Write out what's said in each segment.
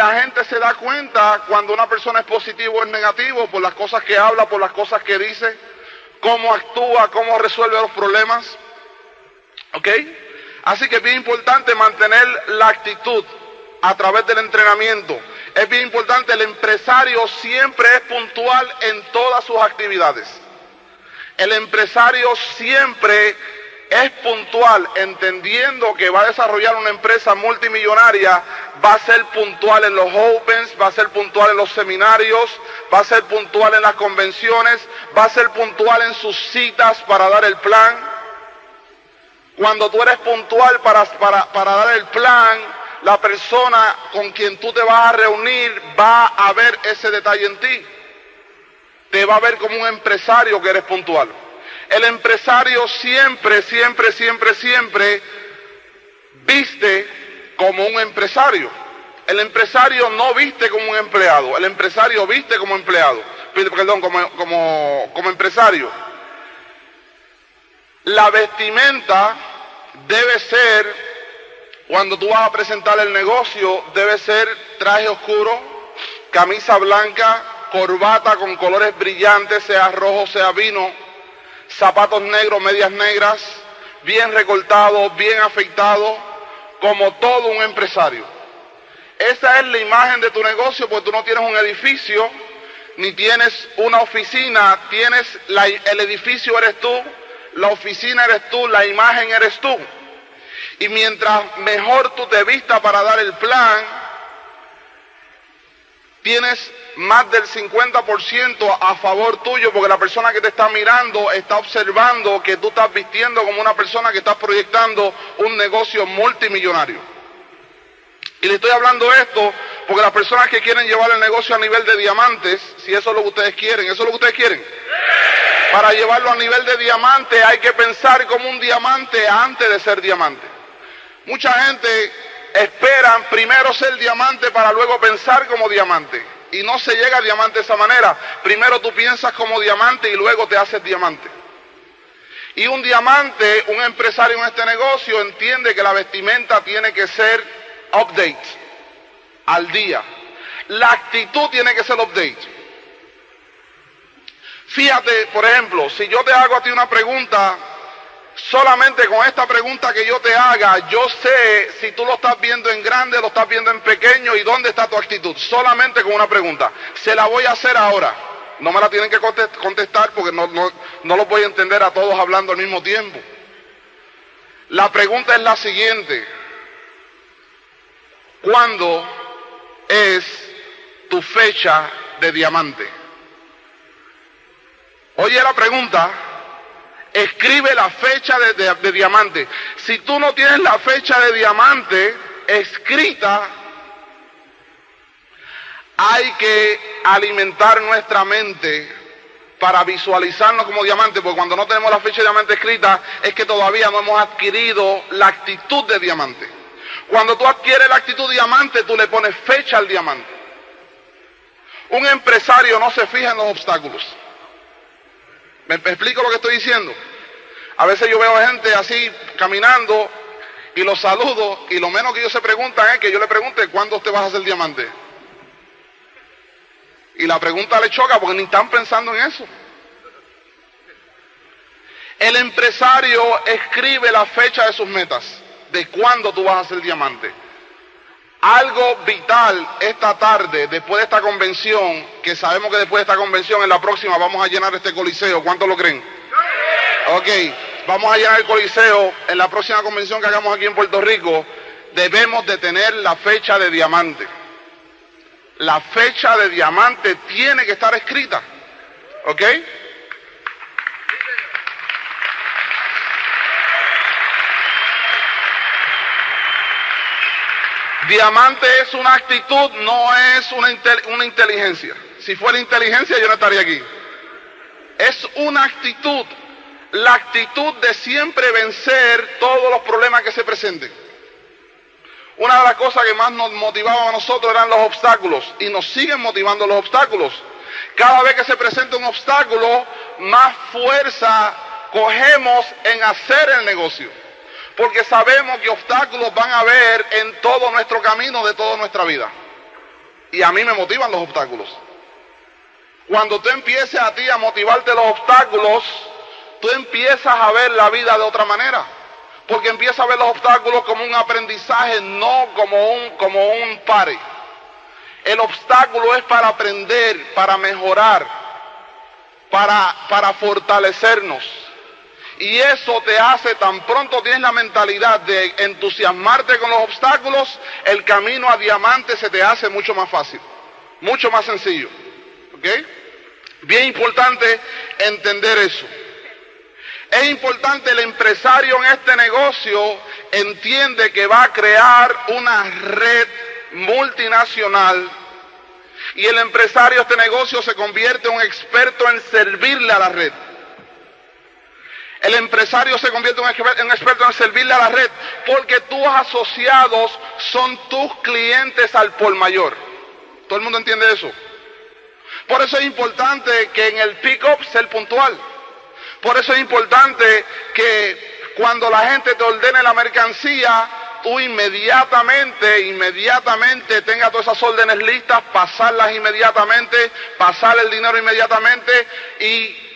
La gente se da cuenta cuando una persona es positivo o es negativo por las cosas que habla, por las cosas que dice, cómo actúa, cómo resuelve los problemas. ¿Ok? Así que es bien importante mantener la actitud a través del entrenamiento. Es bien importante, el empresario siempre es puntual en todas sus actividades. El empresario siempre es puntual, entendiendo que va a desarrollar una empresa multimillonaria, va a ser puntual en los opens, va a ser puntual en los seminarios, va a ser puntual en las convenciones, va a ser puntual en sus citas para dar el plan. Cuando tú eres puntual para, para, para dar el plan, la persona con quien tú te vas a reunir va a ver ese detalle en ti. Te va a ver como un empresario que eres puntual. El empresario siempre, siempre, siempre, siempre viste como un empresario. El empresario no viste como un empleado, el empresario viste como empleado, perdón, como, como, como empresario. La vestimenta debe ser, cuando tú vas a presentar el negocio, debe ser traje oscuro, camisa blanca, corbata con colores brillantes, sea rojo, sea vino, zapatos negros, medias negras, bien recortado, bien afeitado, como todo un empresario. Esa es la imagen de tu negocio, porque tú no tienes un edificio, ni tienes una oficina, tienes el edificio eres tú, la oficina eres tú, la imagen eres tú. Y mientras mejor tú te vistas para dar el plan, tienes más del 50% a favor tuyo porque la persona que te está mirando está observando que tú estás vistiendo como una persona que está proyectando un negocio multimillonario. Y le estoy hablando esto porque las personas que quieren llevar el negocio a nivel de diamantes, si eso es lo que ustedes quieren, eso es lo que ustedes quieren. Para llevarlo a nivel de diamante hay que pensar como un diamante antes de ser diamante. Mucha gente espera primero ser diamante para luego pensar como diamante. Y no se llega a diamante de esa manera. Primero tú piensas como diamante y luego te haces diamante. Y un diamante, un empresario en este negocio entiende que la vestimenta tiene que ser update, al día. La actitud tiene que ser update. Fíjate, por ejemplo, si yo te hago a ti una pregunta Solamente con esta pregunta que yo te haga, yo sé si tú lo estás viendo en grande, lo estás viendo en pequeño y dónde está tu actitud. Solamente con una pregunta. Se la voy a hacer ahora. No me la tienen que contestar porque no, no, no voy a entender a todos hablando al mismo tiempo. La pregunta es la siguiente. ¿Cuándo es tu fecha de diamante? Oye la pregunta, escribe la fecha de, diamante. Si tú no tienes la fecha de diamante escrita, hay que alimentar nuestra mente para visualizarnos como diamante, porque cuando no tenemos la fecha de diamante escrita es que todavía no hemos adquirido la actitud de diamante. Cuando tú adquieres la actitud de diamante, tú le pones fecha al diamante. Un empresario no se fija en los obstáculos. ¿Me, explico lo que estoy diciendo? A veces yo veo gente así caminando y los saludo y lo menos que ellos se preguntan es que yo le pregunte cuándo usted va a hacer diamante. Y la pregunta le choca porque ni están pensando en eso. El empresario escribe la fecha de sus metas, de cuándo tú vas a hacer diamante. Algo vital esta tarde, después de esta convención, que sabemos que después de esta convención, en la próxima vamos a llenar este coliseo. ¿Cuánto lo creen? Ok, vamos a llenar el coliseo en la próxima convención que hagamos aquí en Puerto Rico. Debemos de tener la fecha de diamante. La fecha de diamante tiene que estar escrita. ¿Ok? Diamante es una actitud, no es una, inteligencia. Si fuera inteligencia yo no estaría aquí. Es una actitud, la actitud de siempre vencer todos los problemas que se presenten. Una de las cosas que más nos motivaba a nosotros eran los obstáculos y nos siguen motivando los obstáculos. Cada vez que se presenta un obstáculo, más fuerza cogemos en hacer el negocio porque sabemos que obstáculos van a haber en todo nuestro camino de toda nuestra vida. Y a mí me motivan los obstáculos. Cuando tú empieces a ti a motivarte los obstáculos, tú empiezas a ver la vida de otra manera. Porque empiezas a ver los obstáculos como un aprendizaje, no como un, como un pare. El obstáculo es para aprender, para mejorar, para, para fortalecernos. Y eso te hace, tan pronto tienes la mentalidad de entusiasmarte con los obstáculos, el camino a diamante se te hace mucho más fácil, mucho más sencillo. ¿Ok? Bien importante entender eso. Es importante el empresario en este negocio entiende que va a crear una red multinacional y el empresario de este negocio se convierte en un experto en servirle a la red. El empresario se convierte en un experto en servirle a la red porque tus asociados son tus clientes al por mayor. ¿Todo el mundo entiende eso? Por eso es importante que en el pick-up ser puntual. Por eso es importante que cuando la gente te ordene la mercancía, tú inmediatamente, inmediatamente tengas todas esas órdenes listas, pasarlas inmediatamente, pasar el dinero inmediatamente y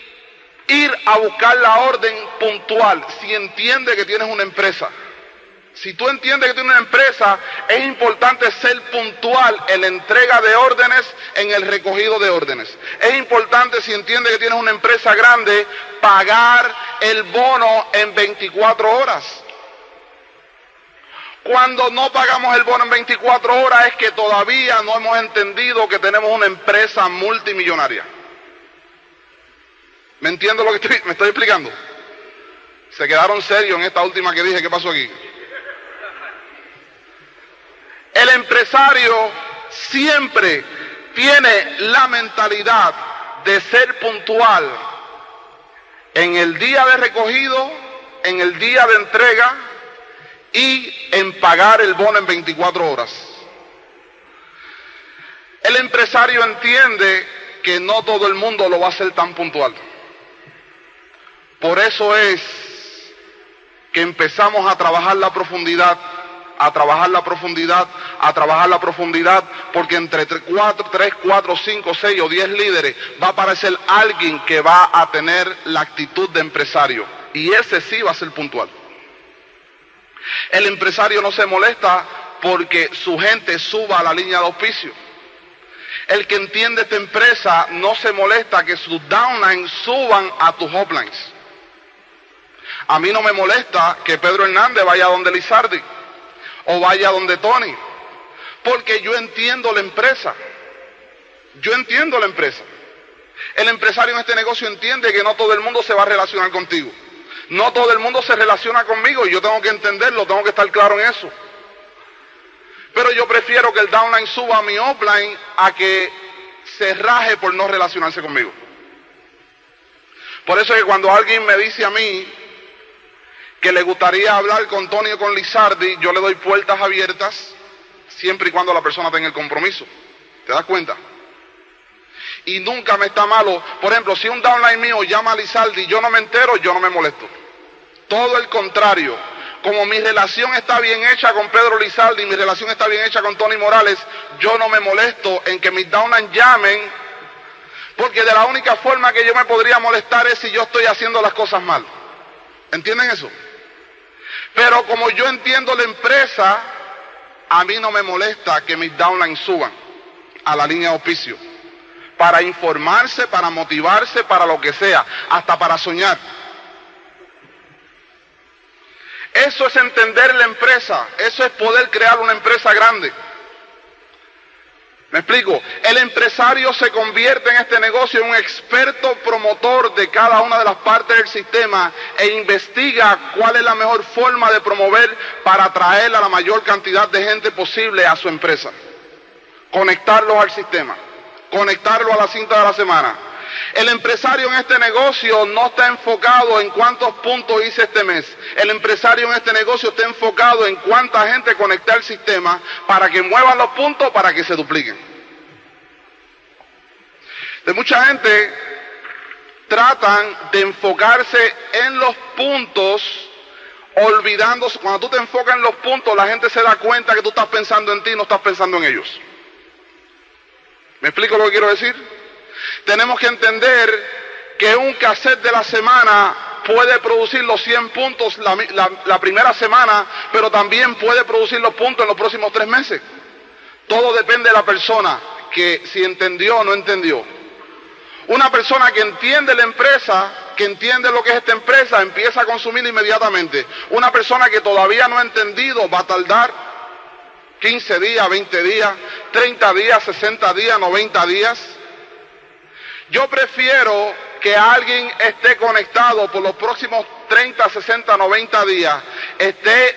ir a buscar la orden puntual si entiende que tienes una empresa. Si tú entiendes que tienes una empresa, es importante ser puntual en la entrega de órdenes, en el recogido de órdenes. Es importante, si entiendes que tienes una empresa grande, pagar el bono en 24 horas. Cuando no pagamos el bono en 24 horas es que todavía no hemos entendido que tenemos una empresa multimillonaria. ¿Me entiendo lo que me estoy explicando? Se quedaron serios en esta última que dije, ¿qué pasó aquí? El empresario siempre tiene la mentalidad de ser puntual en el día de recogido, en el día de entrega y en pagar el bono en 24 horas. El empresario entiende que no todo el mundo lo va a hacer tan puntual. Por eso es que empezamos a trabajar la profundidad a trabajar la profundidad, a trabajar la profundidad, porque entre 4, 3, 4, 5, 6 o 10 líderes va a aparecer alguien que va a tener la actitud de empresario. Y ese sí va a ser puntual. El empresario no se molesta porque su gente suba a la línea de auspicio. El que entiende esta empresa no se molesta que sus downlines suban a tus uplines. A mí no me molesta que Pedro Hernández vaya donde Lizardi o vaya donde Tony. Porque yo entiendo la empresa. Yo entiendo la empresa. El empresario en este negocio entiende que no todo el mundo se va a relacionar contigo. No todo el mundo se relaciona conmigo y yo tengo que entenderlo, tengo que estar claro en eso. Pero yo prefiero que el downline suba a mi offline a que se raje por no relacionarse conmigo. Por eso es que cuando alguien me dice a mí, que le gustaría hablar con Tony o con Lizardi, yo le doy puertas abiertas siempre y cuando la persona tenga el compromiso. ¿Te das cuenta? Y nunca me está malo. Por ejemplo, si un downline mío llama a Lizardi y yo no me entero, yo no me molesto. Todo el contrario. Como mi relación está bien hecha con Pedro Lizardi mi relación está bien hecha con Tony Morales, yo no me molesto en que mis downline llamen, porque de la única forma que yo me podría molestar es si yo estoy haciendo las cosas mal. ¿Entienden eso? Pero como yo entiendo la empresa, a mí no me molesta que mis downlines suban a la línea de auspicio. Para informarse, para motivarse, para lo que sea, hasta para soñar. Eso es entender la empresa, eso es poder crear una empresa grande. ¿Me explico? El empresario se convierte en este negocio en un experto promotor de cada una de las partes del sistema e investiga cuál es la mejor forma de promover para atraer a la mayor cantidad de gente posible a su empresa. Conectarlos al sistema, conectarlo a la cinta de la semana. El empresario en este negocio no está enfocado en cuántos puntos hice este mes. El empresario en este negocio está enfocado en cuánta gente conecta al sistema para que muevan los puntos para que se dupliquen. De mucha gente tratan de enfocarse en los puntos olvidándose, cuando tú te enfocas en los puntos, la gente se da cuenta que tú estás pensando en ti, no estás pensando en ellos. ¿Me explico lo que quiero decir? Tenemos que entender que un cassette de la semana puede producir los 100 puntos la, primera semana, pero también puede producir los puntos en los próximos tres meses. Todo depende de la persona, que si entendió o no entendió. Una persona que entiende la empresa, que entiende lo que es esta empresa, empieza a consumir inmediatamente. Una persona que todavía no ha entendido va a tardar 15 días, 20 días, 30 días, 60 días, 90 días. Yo prefiero que alguien esté conectado por los próximos 30, 60, 90 días, esté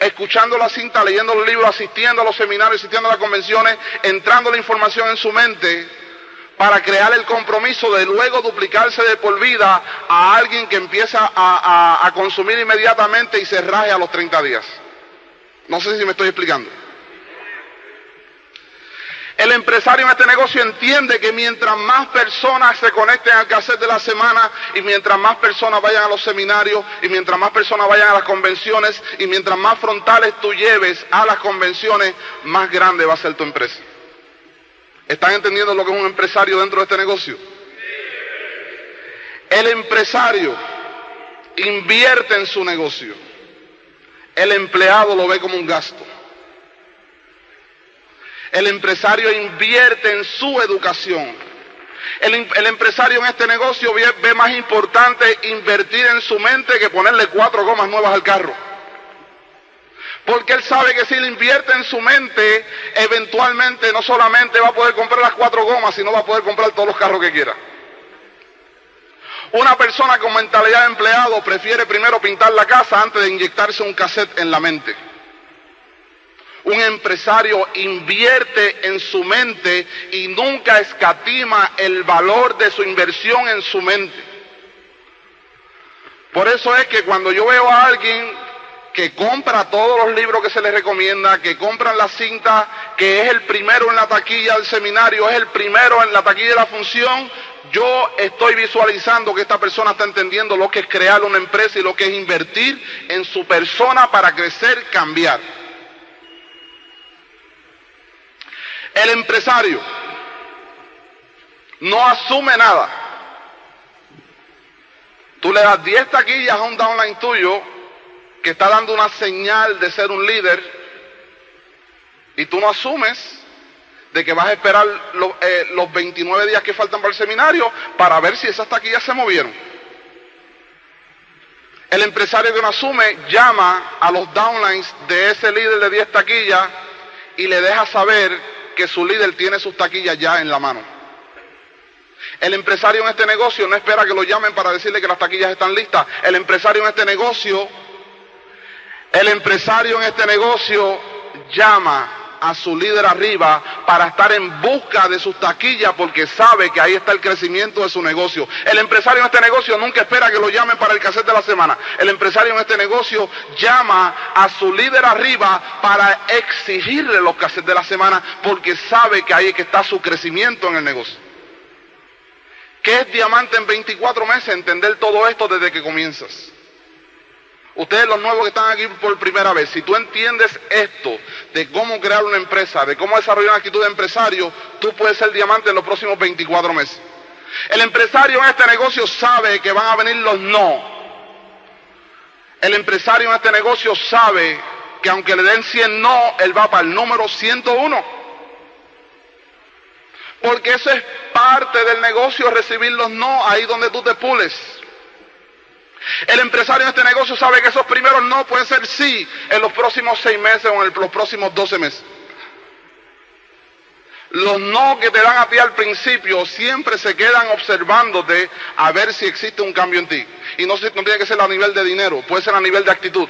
escuchando la cinta, leyendo los libros, asistiendo a los seminarios, asistiendo a las convenciones, entrando la información en su mente, para crear el compromiso de luego duplicarse de por vida a alguien que empieza a, consumir inmediatamente y se raje a los 30 días. No sé si me estoy explicando. El empresario en este negocio entiende que mientras más personas se conecten al cassette de la semana y mientras más personas vayan a los seminarios y mientras más personas vayan a las convenciones y mientras más frontales tú lleves a las convenciones, más grande va a ser tu empresa. ¿Están entendiendo lo que es un empresario dentro de este negocio? El empresario invierte en su negocio. El empleado lo ve como un gasto. El empresario invierte en su educación. El, empresario en este negocio ve, ve más importante invertir en su mente que ponerle cuatro gomas nuevas al carro. Porque él sabe que si él invierte en su mente, eventualmente no solamente va a poder comprar las cuatro gomas, sino va a poder comprar todos los carros que quiera. Una persona con mentalidad de empleado prefiere primero pintar la casa antes de inyectarse un cassette en la mente. Un empresario invierte en su mente y nunca escatima el valor de su inversión en su mente. Por eso es que cuando yo veo a alguien que compra todos los libros que se le recomienda, que compran la cinta, que es el primero en la taquilla del seminario, es el primero en la taquilla de la función, yo estoy visualizando que esta persona está entendiendo lo que es crear una empresa y lo que es invertir en su persona para crecer, cambiar. El empresario no asume nada. Tú le das 10 taquillas a un downline tuyo que está dando una señal de ser un líder y tú no asumes de que vas a esperar eh, los 29 días que faltan para el seminario para ver si esas taquillas se movieron. El empresario que no asume llama a los downlines de ese líder de 10 taquillas y le deja saber que su líder tiene sus taquillas ya en la mano. El empresario en este negocio no espera que lo llamen para decirle que las taquillas están listas. El empresario en este negocio el empresario en este negocio llama a su líder arriba para estar en busca de sus taquillas porque sabe que ahí está el crecimiento de su negocio. El empresario en este negocio nunca espera que lo llamen para el cassette de la semana. El empresario en este negocio llama a su líder arriba para exigirle los cassettes de la semana porque sabe que ahí es que está su crecimiento en el negocio. ¿Qué es diamante en 24 meses? Entender todo esto desde que comienzas. Ustedes los nuevos que están aquí por primera vez, si tú entiendes esto de cómo crear una empresa, de cómo desarrollar una actitud de empresario, tú puedes ser diamante en los próximos 24 meses. El empresario en este negocio sabe que van a venir los no. El empresario en este negocio sabe que aunque le den 100 no, él va para el número 101. Porque eso es parte del negocio, recibir los no ahí donde tú te pules. El empresario en este negocio sabe que esos primeros no pueden ser sí en los próximos seis meses o en los próximos doce meses. Los no que te dan a ti al principio siempre se quedan observándote a ver si existe un cambio en ti. Y no, no tiene que ser a nivel de dinero, puede ser a nivel de actitud.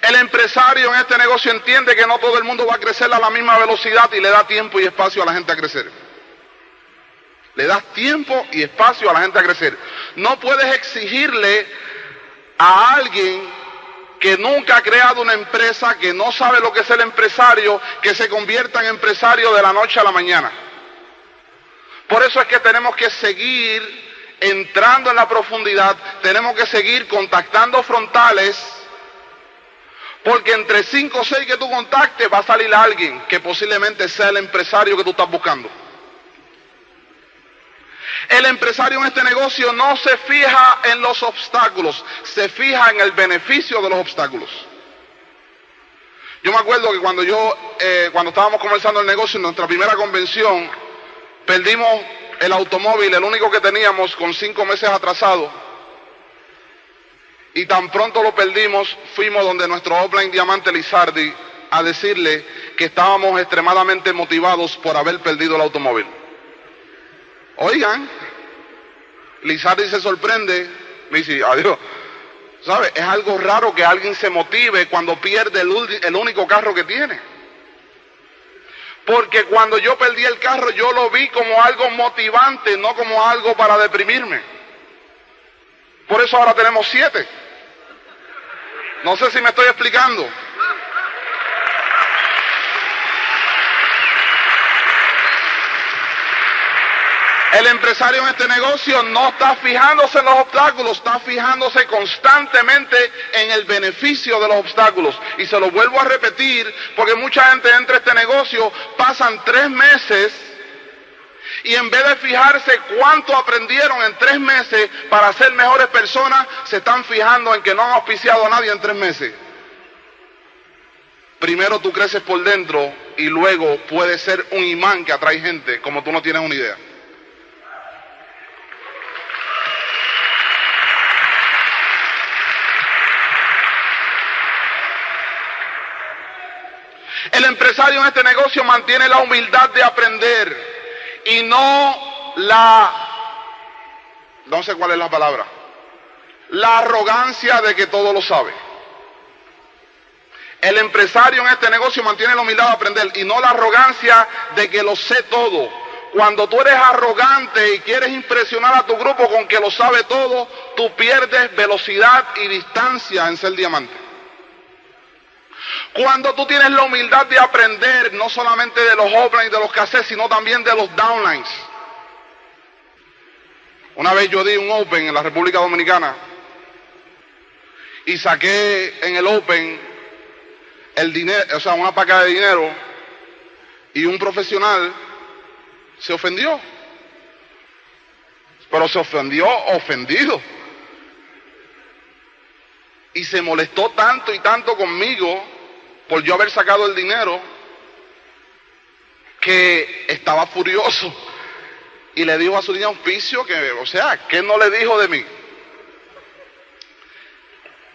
El empresario en este negocio entiende que no todo el mundo va a crecer a la misma velocidad y le da tiempo y espacio a la gente a crecer. Le das tiempo y espacio a la gente a crecer. No puedes exigirle a alguien que nunca ha creado una empresa, que no sabe lo que es el empresario, que se convierta en empresario de la noche a la mañana. Por eso es que tenemos que seguir entrando en la profundidad, tenemos que seguir contactando frontales, Porque entre cinco o seis que tú contactes va a salir alguien que posiblemente sea el empresario que tú estás buscando. El empresario en este negocio no se fija en los obstáculos, se fija en el beneficio de los obstáculos. Yo me acuerdo que cuando yo, eh, cuando estábamos comenzando el negocio en nuestra primera convención, perdimos el automóvil, el único que teníamos con cinco meses atrasado. Y tan pronto lo perdimos, fuimos donde nuestro offline diamante Lizardi a decirle que estábamos extremadamente motivados por haber perdido el automóvil. Oigan, Lizardi se sorprende, me dice, adiós. ¿Sabe? Es algo raro que alguien se motive cuando pierde el, el único carro que tiene. Porque cuando yo perdí el carro yo lo vi como algo motivante, no como algo para deprimirme. Por eso ahora tenemos siete. No sé si me estoy explicando. El empresario en este negocio no está fijándose en los obstáculos, está fijándose constantemente en el beneficio de los obstáculos. Y se lo vuelvo a repetir porque mucha gente entra a este negocio, pasan tres meses y en vez de fijarse cuánto aprendieron en tres meses para ser mejores personas, se están fijando en que no han auspiciado a nadie en tres meses. Primero tú creces por dentro y luego puedes ser un imán que atrae gente como tú no tienes una idea. El empresario en este negocio mantiene la humildad de aprender y no la, no sé cuál es la palabra, la arrogancia de que todo lo sabe. El empresario en este negocio mantiene la humildad de aprender y no la arrogancia de que lo sé todo. Cuando tú eres arrogante y quieres impresionar a tu grupo con que lo sabe todo, tú pierdes velocidad y distancia en ser diamante. Cuando tú tienes la humildad de aprender no solamente de los uplines, de los cassettes, sino también de los downlines. Una vez yo di un open en la República Dominicana y saqué en el open el dinero, o sea, una paca de dinero y un profesional se ofendió. Pero se ofendió ofendido. Y se molestó tanto y tanto conmigo por yo haber sacado el dinero, que estaba furioso y le dijo a su niña auspicio que, o sea, ¿qué no le dijo de mí?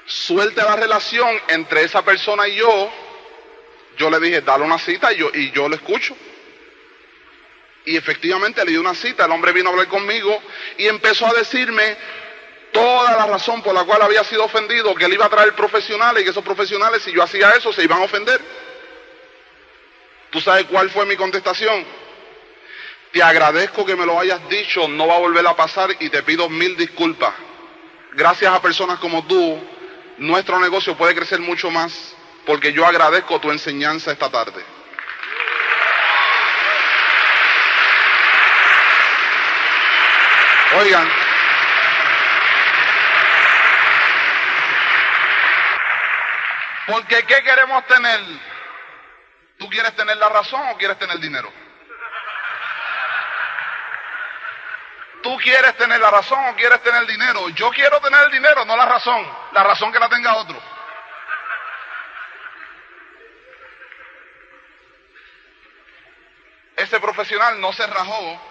Suelte la relación entre esa persona y yo. Yo le dije, dale una cita y yo, y yo lo escucho. Y efectivamente le di una cita, el hombre vino a hablar conmigo y empezó a decirme toda la razón por la cual había sido ofendido, que él iba a traer profesionales y que esos profesionales, si yo hacía eso, se iban a ofender. ¿Tú sabes cuál fue mi contestación? Te agradezco que me lo hayas dicho, no va a volver a pasar y te pido mil disculpas. Gracias a personas como tú, nuestro negocio puede crecer mucho más porque yo agradezco tu enseñanza esta tarde. Oigan, Porque ¿qué queremos tener? ¿Tú quieres tener la razón o quieres tener dinero? ¿Tú quieres tener la razón o quieres tener dinero? Yo quiero tener el dinero, no la razón. La razón que la tenga otro. Ese profesional no se rajó,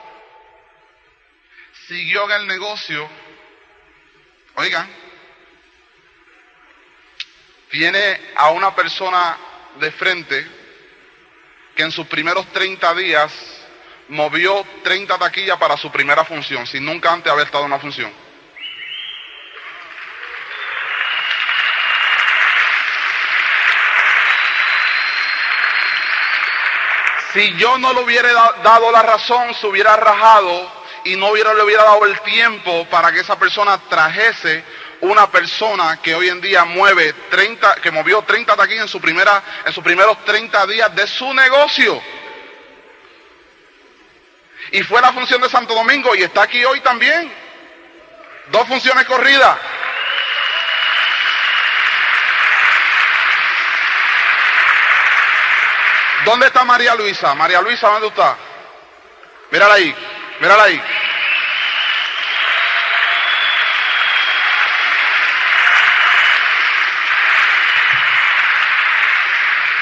siguió en el negocio. Oigan, tiene a una persona de frente que en sus primeros 30 días movió 30 taquillas para su primera función, sin nunca antes haber estado en una función. Si yo no le hubiera dado la razón, se hubiera rajado y no le hubiera dado el tiempo para que esa persona trajese una persona que hoy en día mueve 30, que movió 30 taquillas en, su primera, en sus primeros 30 días de su negocio. Y fue la función de Santo Domingo y está aquí hoy también. Dos funciones corridas. ¿Dónde está María Luisa? María Luisa, ¿dónde está? Mírala ahí, mírala ahí.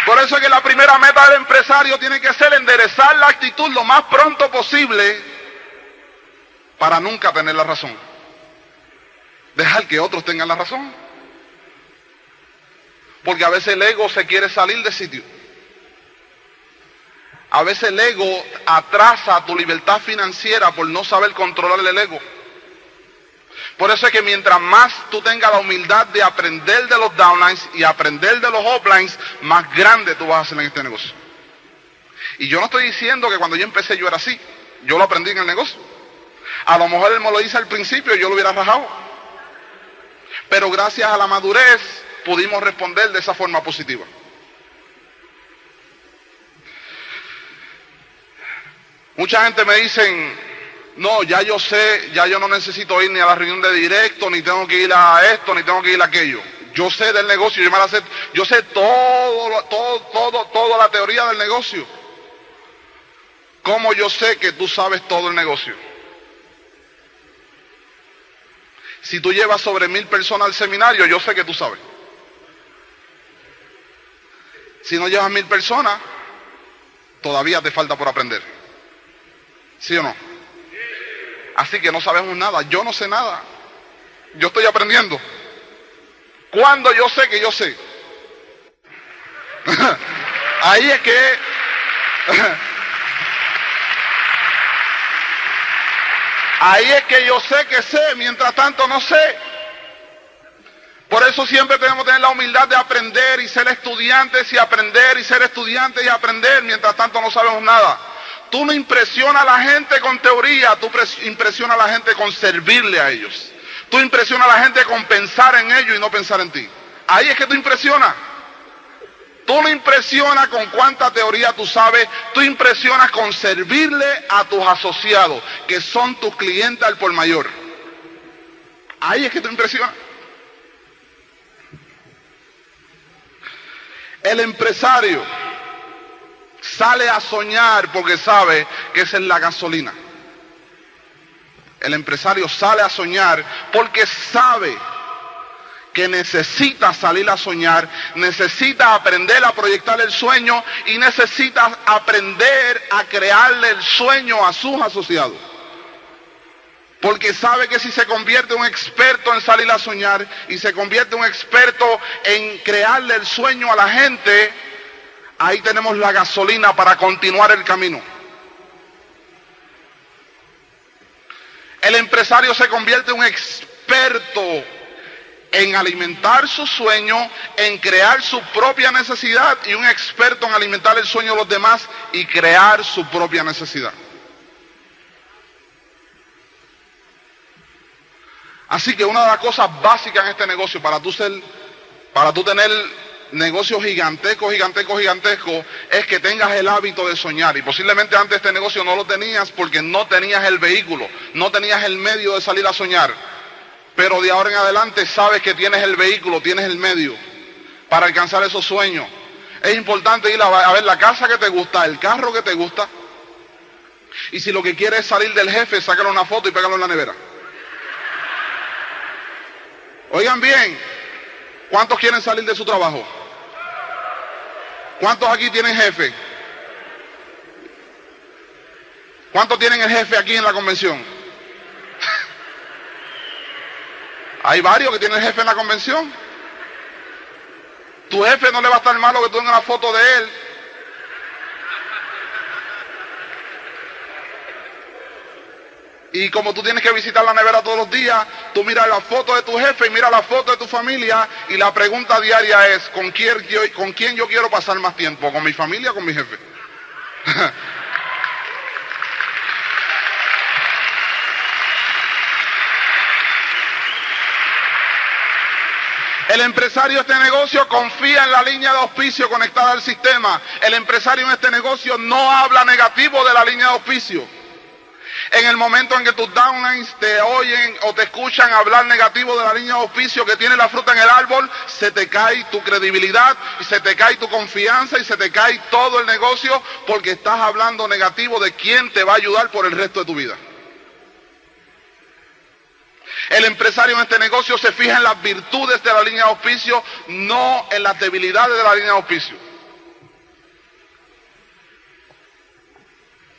Por eso es que la primera meta del empresario tiene que ser enderezar la actitud lo más pronto posible para nunca tener la razón. Dejar que otros tengan la razón. Porque a veces el ego se quiere salir del sitio. A veces el ego atrasa tu libertad financiera por no saber controlar el ego. Por eso es que mientras más tú tengas la humildad de aprender de los downlines y aprender de los uplines, más grande tú vas a hacer en este negocio. Y yo no estoy diciendo que cuando yo empecé yo era así. Yo lo aprendí en el negocio. A lo mejor él me lo dice al principio y yo lo hubiera rajado. Pero gracias a la madurez pudimos responder de esa forma positiva. Mucha gente me dicen, no, ya yo sé, ya yo no necesito ir ni a la reunión de directo, ni tengo que ir a esto, ni tengo que ir a aquello. Yo sé del negocio, yo sé todo, todo, todo, toda la teoría del negocio. ¿Cómo yo sé que tú sabes todo el negocio? Si tú llevas sobre mil personas al seminario, yo sé que tú sabes. Si no llevas mil personas, todavía te falta por aprender. ¿Sí o no? Así que no sabemos nada. Yo no sé nada. Yo estoy aprendiendo. Cuando yo sé que yo sé. Ahí es que... Ahí es que yo sé que sé, mientras tanto no sé. Por eso siempre tenemos que tener la humildad de aprender y ser estudiantes y aprender y ser estudiantes y aprender, mientras tanto no sabemos nada. Tú no impresionas a la gente con teoría, tú impresionas a la gente con servirle a ellos. Tú impresionas a la gente con pensar en ellos y no pensar en ti. Ahí es que tú impresionas. Tú no impresionas con cuánta teoría tú sabes, tú impresionas con servirle a tus asociados, que son tus clientes al por mayor. Ahí es que tú impresionas. El empresario sale a soñar porque sabe que esa es la gasolina. El empresario sale a soñar porque sabe que necesita salir a soñar, necesita aprender a proyectar el sueño y necesita aprender a crearle el sueño a sus asociados. Porque sabe que si se convierte un experto en salir a soñar y se convierte un experto en crearle el sueño a la gente, ahí tenemos la gasolina para continuar el camino. El empresario se convierte en un experto en alimentar su sueño, en crear su propia necesidad y un experto en alimentar el sueño de los demás y crear su propia necesidad. Así que una de las cosas básicas en este negocio para tú ser, para tú tener negocio gigantesco, gigantesco, gigantesco, es que tengas el hábito de soñar. Y posiblemente antes este negocio no lo tenías porque no tenías el vehículo, no tenías el medio de salir a soñar. Pero de ahora en adelante sabes que tienes el vehículo, tienes el medio para alcanzar esos sueños. Es importante ir a, ver la casa que te gusta, el carro que te gusta. Y si lo que quieres es salir del jefe, sácale una foto y pégalo en la nevera. Oigan bien, ¿cuántos quieren salir de su trabajo? ¿Cuántos aquí tienen jefe? ¿Cuántos tienen el jefe aquí en la convención? Hay varios que tienen el jefe en la convención. Tu jefe no le va a estar malo que tú tengas una foto de él Y como tú tienes que visitar la nevera todos los días, tú miras la foto de tu jefe y miras la foto de tu familia y la pregunta diaria es, ¿con quién yo, con quién yo quiero pasar más tiempo? ¿Con mi familia o con mi jefe? El empresario de este negocio confía en la línea de auspicio conectada al sistema. El empresario en este negocio no habla negativo de la línea de auspicio. En el momento en que tus downlines te oyen o te escuchan hablar negativo de la línea de auspicio que tiene la fruta en el árbol, se te cae tu credibilidad y se te cae tu confianza y se te cae todo el negocio porque estás hablando negativo de quién te va a ayudar por el resto de tu vida. El empresario en este negocio se fija en las virtudes de la línea de auspicio, no en las debilidades de la línea de auspicio.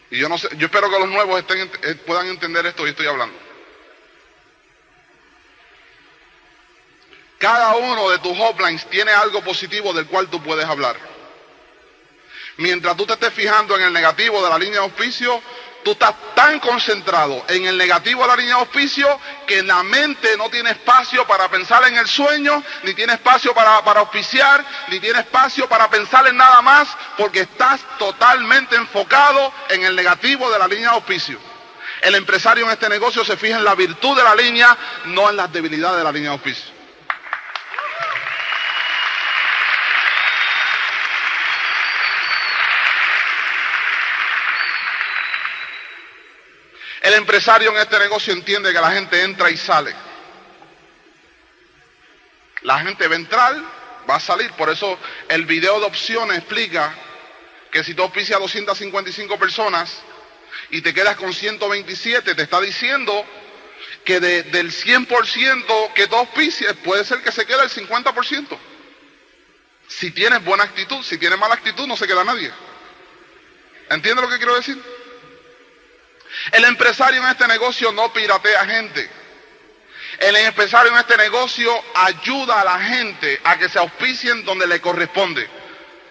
Y yo no sé, yo espero que los nuevos estén, eh, puedan entender esto que estoy hablando. Cada uno de tus hotlines tiene algo positivo del cual tú puedes hablar. Mientras tú te estés fijando en el negativo de la línea de auspicio, Tú estás tan concentrado en el negativo de la línea de auspicio que la mente no tiene espacio para pensar en el sueño, ni tiene espacio para, para auspiciar, ni tiene espacio para pensar en nada más, porque estás totalmente enfocado en el negativo de la línea de auspicio. El empresario en este negocio se fija en la virtud de la línea, no en las debilidades de la línea de auspicio. El empresario en este negocio entiende que la gente entra y sale. La gente va a entrar, va a salir. Por eso el video de opciones explica que si tú auspicias a 255 personas y te quedas con 127, te está diciendo que del 100% que tú auspicias, puede ser que se quede el 50%. Si tienes buena actitud, si tienes mala actitud, no se queda nadie. ¿Entiendes lo que quiero decir? El empresario en este negocio no piratea gente. El empresario en este negocio ayuda a la gente a que se auspicien donde le corresponde,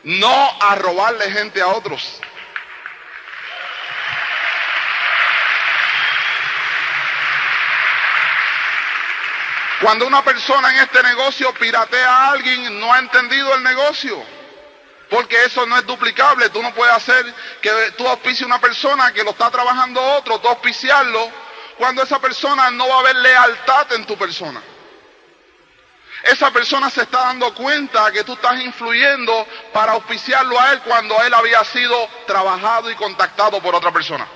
no a robarle gente a otros. Cuando una persona en este negocio piratea a alguien, no ha entendido el negocio. Porque eso no es duplicable. Tú no puedes hacer que tú auspicies una persona que lo está trabajando otro, tú auspiciarlo, cuando esa persona no va a haber lealtad en tu persona. Esa persona se está dando cuenta que tú estás influyendo para auspiciarlo a él cuando él había sido trabajado y contactado por otra persona.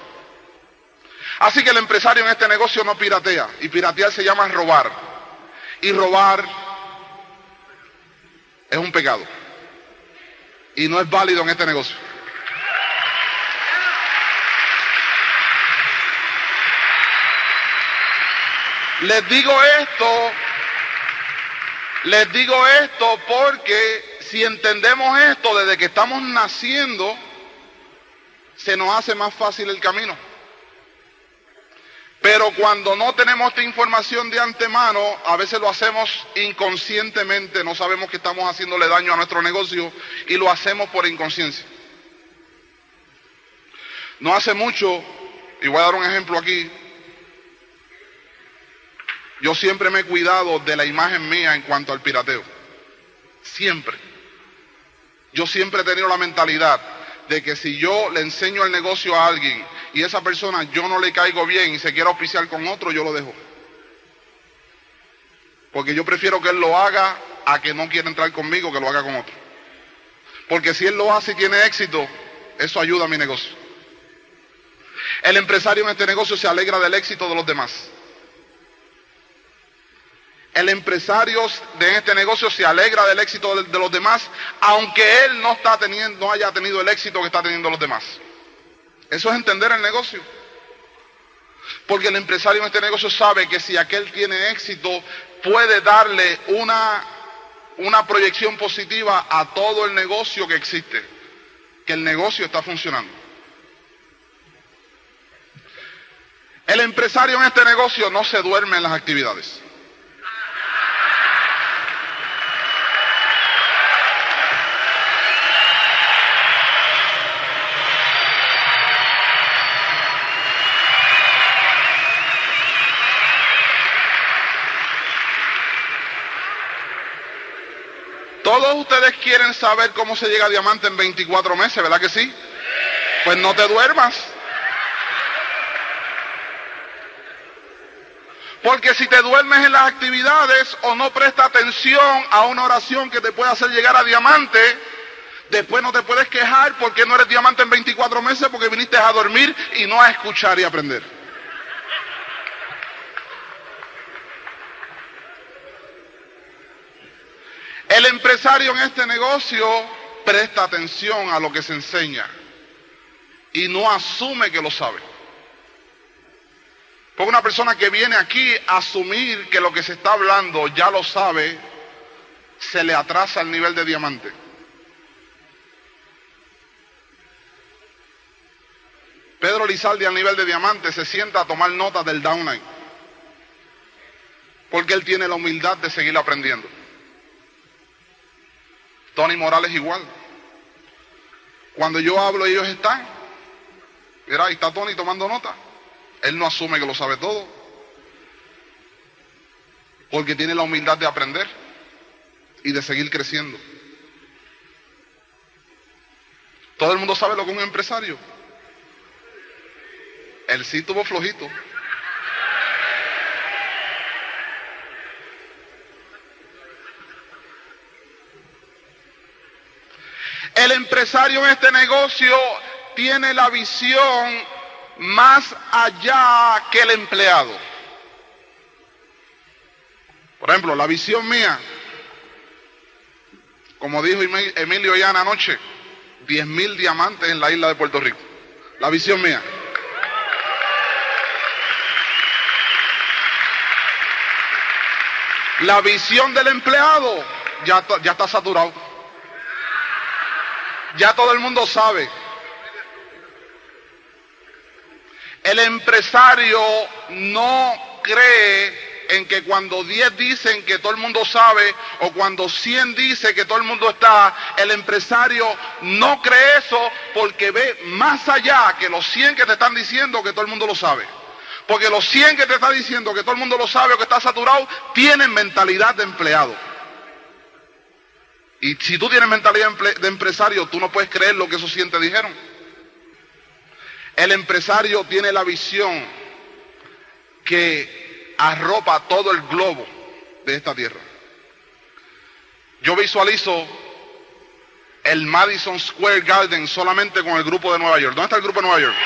Así que el empresario en este negocio no piratea. Y piratear se llama robar. Y robar es un pecado y no es válido en este negocio. Les digo esto, les digo esto porque si entendemos esto desde que estamos naciendo, se nos hace más fácil el camino. Pero cuando no tenemos esta información de antemano, a veces lo hacemos inconscientemente, no sabemos que estamos haciéndole daño a nuestro negocio y lo hacemos por inconsciencia. No hace mucho, y voy a dar un ejemplo aquí, yo siempre me he cuidado de la imagen mía en cuanto al pirateo. Siempre. Yo siempre he tenido la mentalidad de que si yo le enseño el negocio a alguien y esa persona yo no le caigo bien y se quiere oficiar con otro, yo lo dejo. Porque yo prefiero que él lo haga a que no quiera entrar conmigo, que lo haga con otro. Porque si él lo hace y tiene éxito, eso ayuda a mi negocio. El empresario en este negocio se alegra del éxito de los demás. El empresario de este negocio se alegra del éxito de los demás, aunque él no, está teniendo, no haya tenido el éxito que está teniendo los demás. Eso es entender el negocio. Porque el empresario en este negocio sabe que si aquel tiene éxito, puede darle una, una proyección positiva a todo el negocio que existe. Que el negocio está funcionando. El empresario en este negocio no se duerme en las actividades. Todos ustedes quieren saber cómo se llega a diamante en 24 meses, ¿verdad que sí? Pues no te duermas. Porque si te duermes en las actividades o no presta atención a una oración que te puede hacer llegar a diamante, después no te puedes quejar porque no eres diamante en 24 meses porque viniste a dormir y no a escuchar y aprender. El empresario en este negocio presta atención a lo que se enseña y no asume que lo sabe. Porque una persona que viene aquí a asumir que lo que se está hablando ya lo sabe, se le atrasa el nivel de diamante. Pedro Lizaldi al nivel de diamante se sienta a tomar notas del downline. Porque él tiene la humildad de seguir aprendiendo. Tony Morales igual. Cuando yo hablo ellos están. Mira, ahí está Tony tomando nota. Él no asume que lo sabe todo. Porque tiene la humildad de aprender y de seguir creciendo. Todo el mundo sabe lo que es un empresario. Él sí tuvo flojito. El empresario en este negocio tiene la visión más allá que el empleado. Por ejemplo, la visión mía, como dijo Emilio ya anoche, 10 mil diamantes en la isla de Puerto Rico. La visión mía. La visión del empleado ya, ya está saturado. Ya todo el mundo sabe. El empresario no cree en que cuando 10 dicen que todo el mundo sabe o cuando 100 dice que todo el mundo está, el empresario no cree eso porque ve más allá que los 100 que te están diciendo que todo el mundo lo sabe. Porque los 100 que te están diciendo que todo el mundo lo sabe o que está saturado, tienen mentalidad de empleado. Y si tú tienes mentalidad de empresario, tú no puedes creer lo que esos 100 te dijeron. El empresario tiene la visión que arropa todo el globo de esta tierra. Yo visualizo el Madison Square Garden solamente con el grupo de Nueva York. ¿Dónde está el grupo de Nueva York?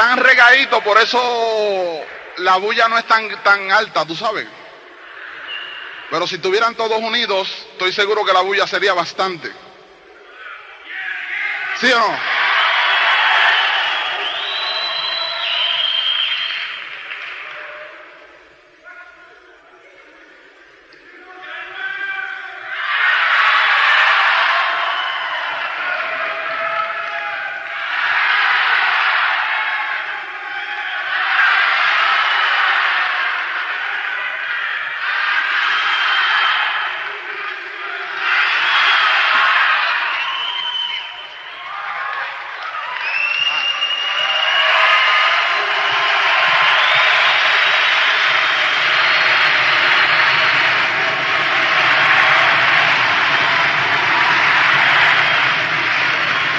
Están regaditos, por eso la bulla no es tan, tan alta, tú sabes. Pero si estuvieran todos unidos, estoy seguro que la bulla sería bastante. ¿Sí o no?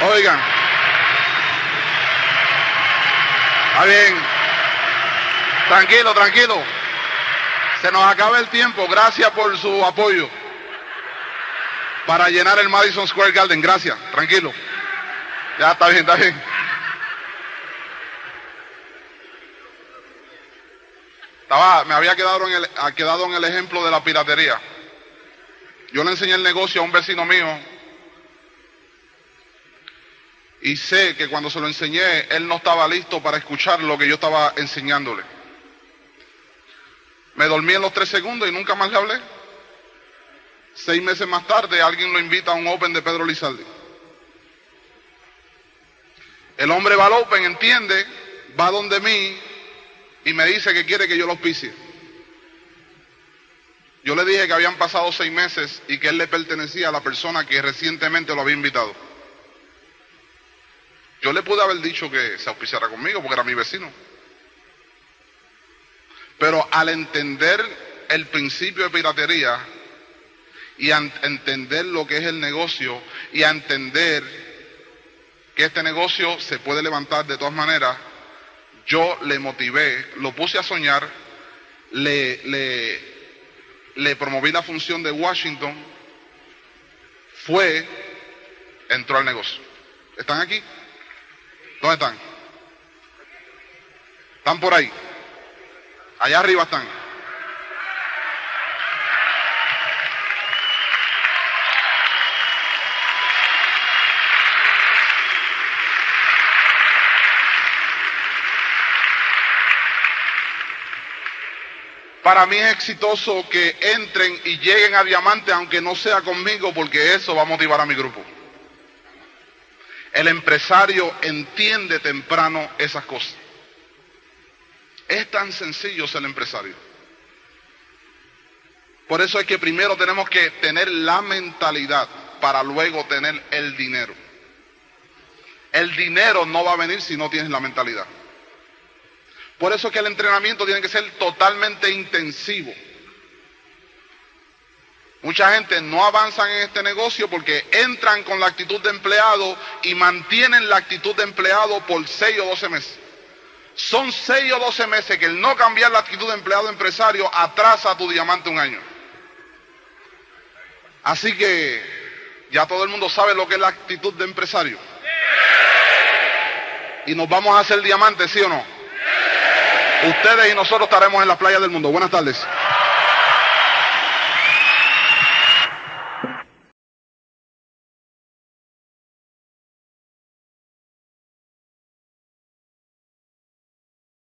Oigan. Está bien. Tranquilo, tranquilo. Se nos acaba el tiempo. Gracias por su apoyo. Para llenar el Madison Square Garden. Gracias. Tranquilo. Ya está bien, está bien. Me había quedado en el ejemplo de la piratería. Yo le enseñé el negocio a un vecino mío y sé que cuando se lo enseñé, él no estaba listo para escuchar lo que yo estaba enseñándole. Me dormí en los tres segundos y nunca más le hablé. Seis meses más tarde, alguien lo invita a un Open de Pedro Lizaldi. El hombre va al Open, entiende, va donde mí y me dice que quiere que yo lo auspicie. Yo le dije que habían pasado seis meses y que él le pertenecía a la persona que recientemente lo había invitado. Yo le pude haber dicho que se auspiciara conmigo porque era mi vecino. Pero al entender el principio de piratería y a entender lo que es el negocio y a entender que este negocio se puede levantar de todas maneras, yo le motivé, lo puse a soñar, le, le, le promoví la función de Washington, fue, entró al negocio. ¿Están aquí? ¿Dónde están? ¿Están por ahí? Allá arriba están. Para mí es exitoso que entren y lleguen a diamante, aunque no sea conmigo, porque eso va a motivar a mi grupo. El empresario entiende temprano esas cosas. Es tan sencillo ser empresario. Por eso es que primero tenemos que tener la mentalidad para luego tener el dinero. El dinero no va a venir si no tienes la mentalidad. Por eso es que el entrenamiento tiene que ser totalmente intensivo. Mucha gente no avanza en este negocio porque entran con la actitud de empleado y mantienen la actitud de empleado por 6 o 12 meses. Son 6 o 12 meses que el no cambiar la actitud de empleado empresario atrasa tu diamante un año. Así que ya todo el mundo sabe lo que es la actitud de empresario. Y nos vamos a hacer diamantes, ¿sí o no? Ustedes y nosotros estaremos en las playas del mundo. Buenas tardes.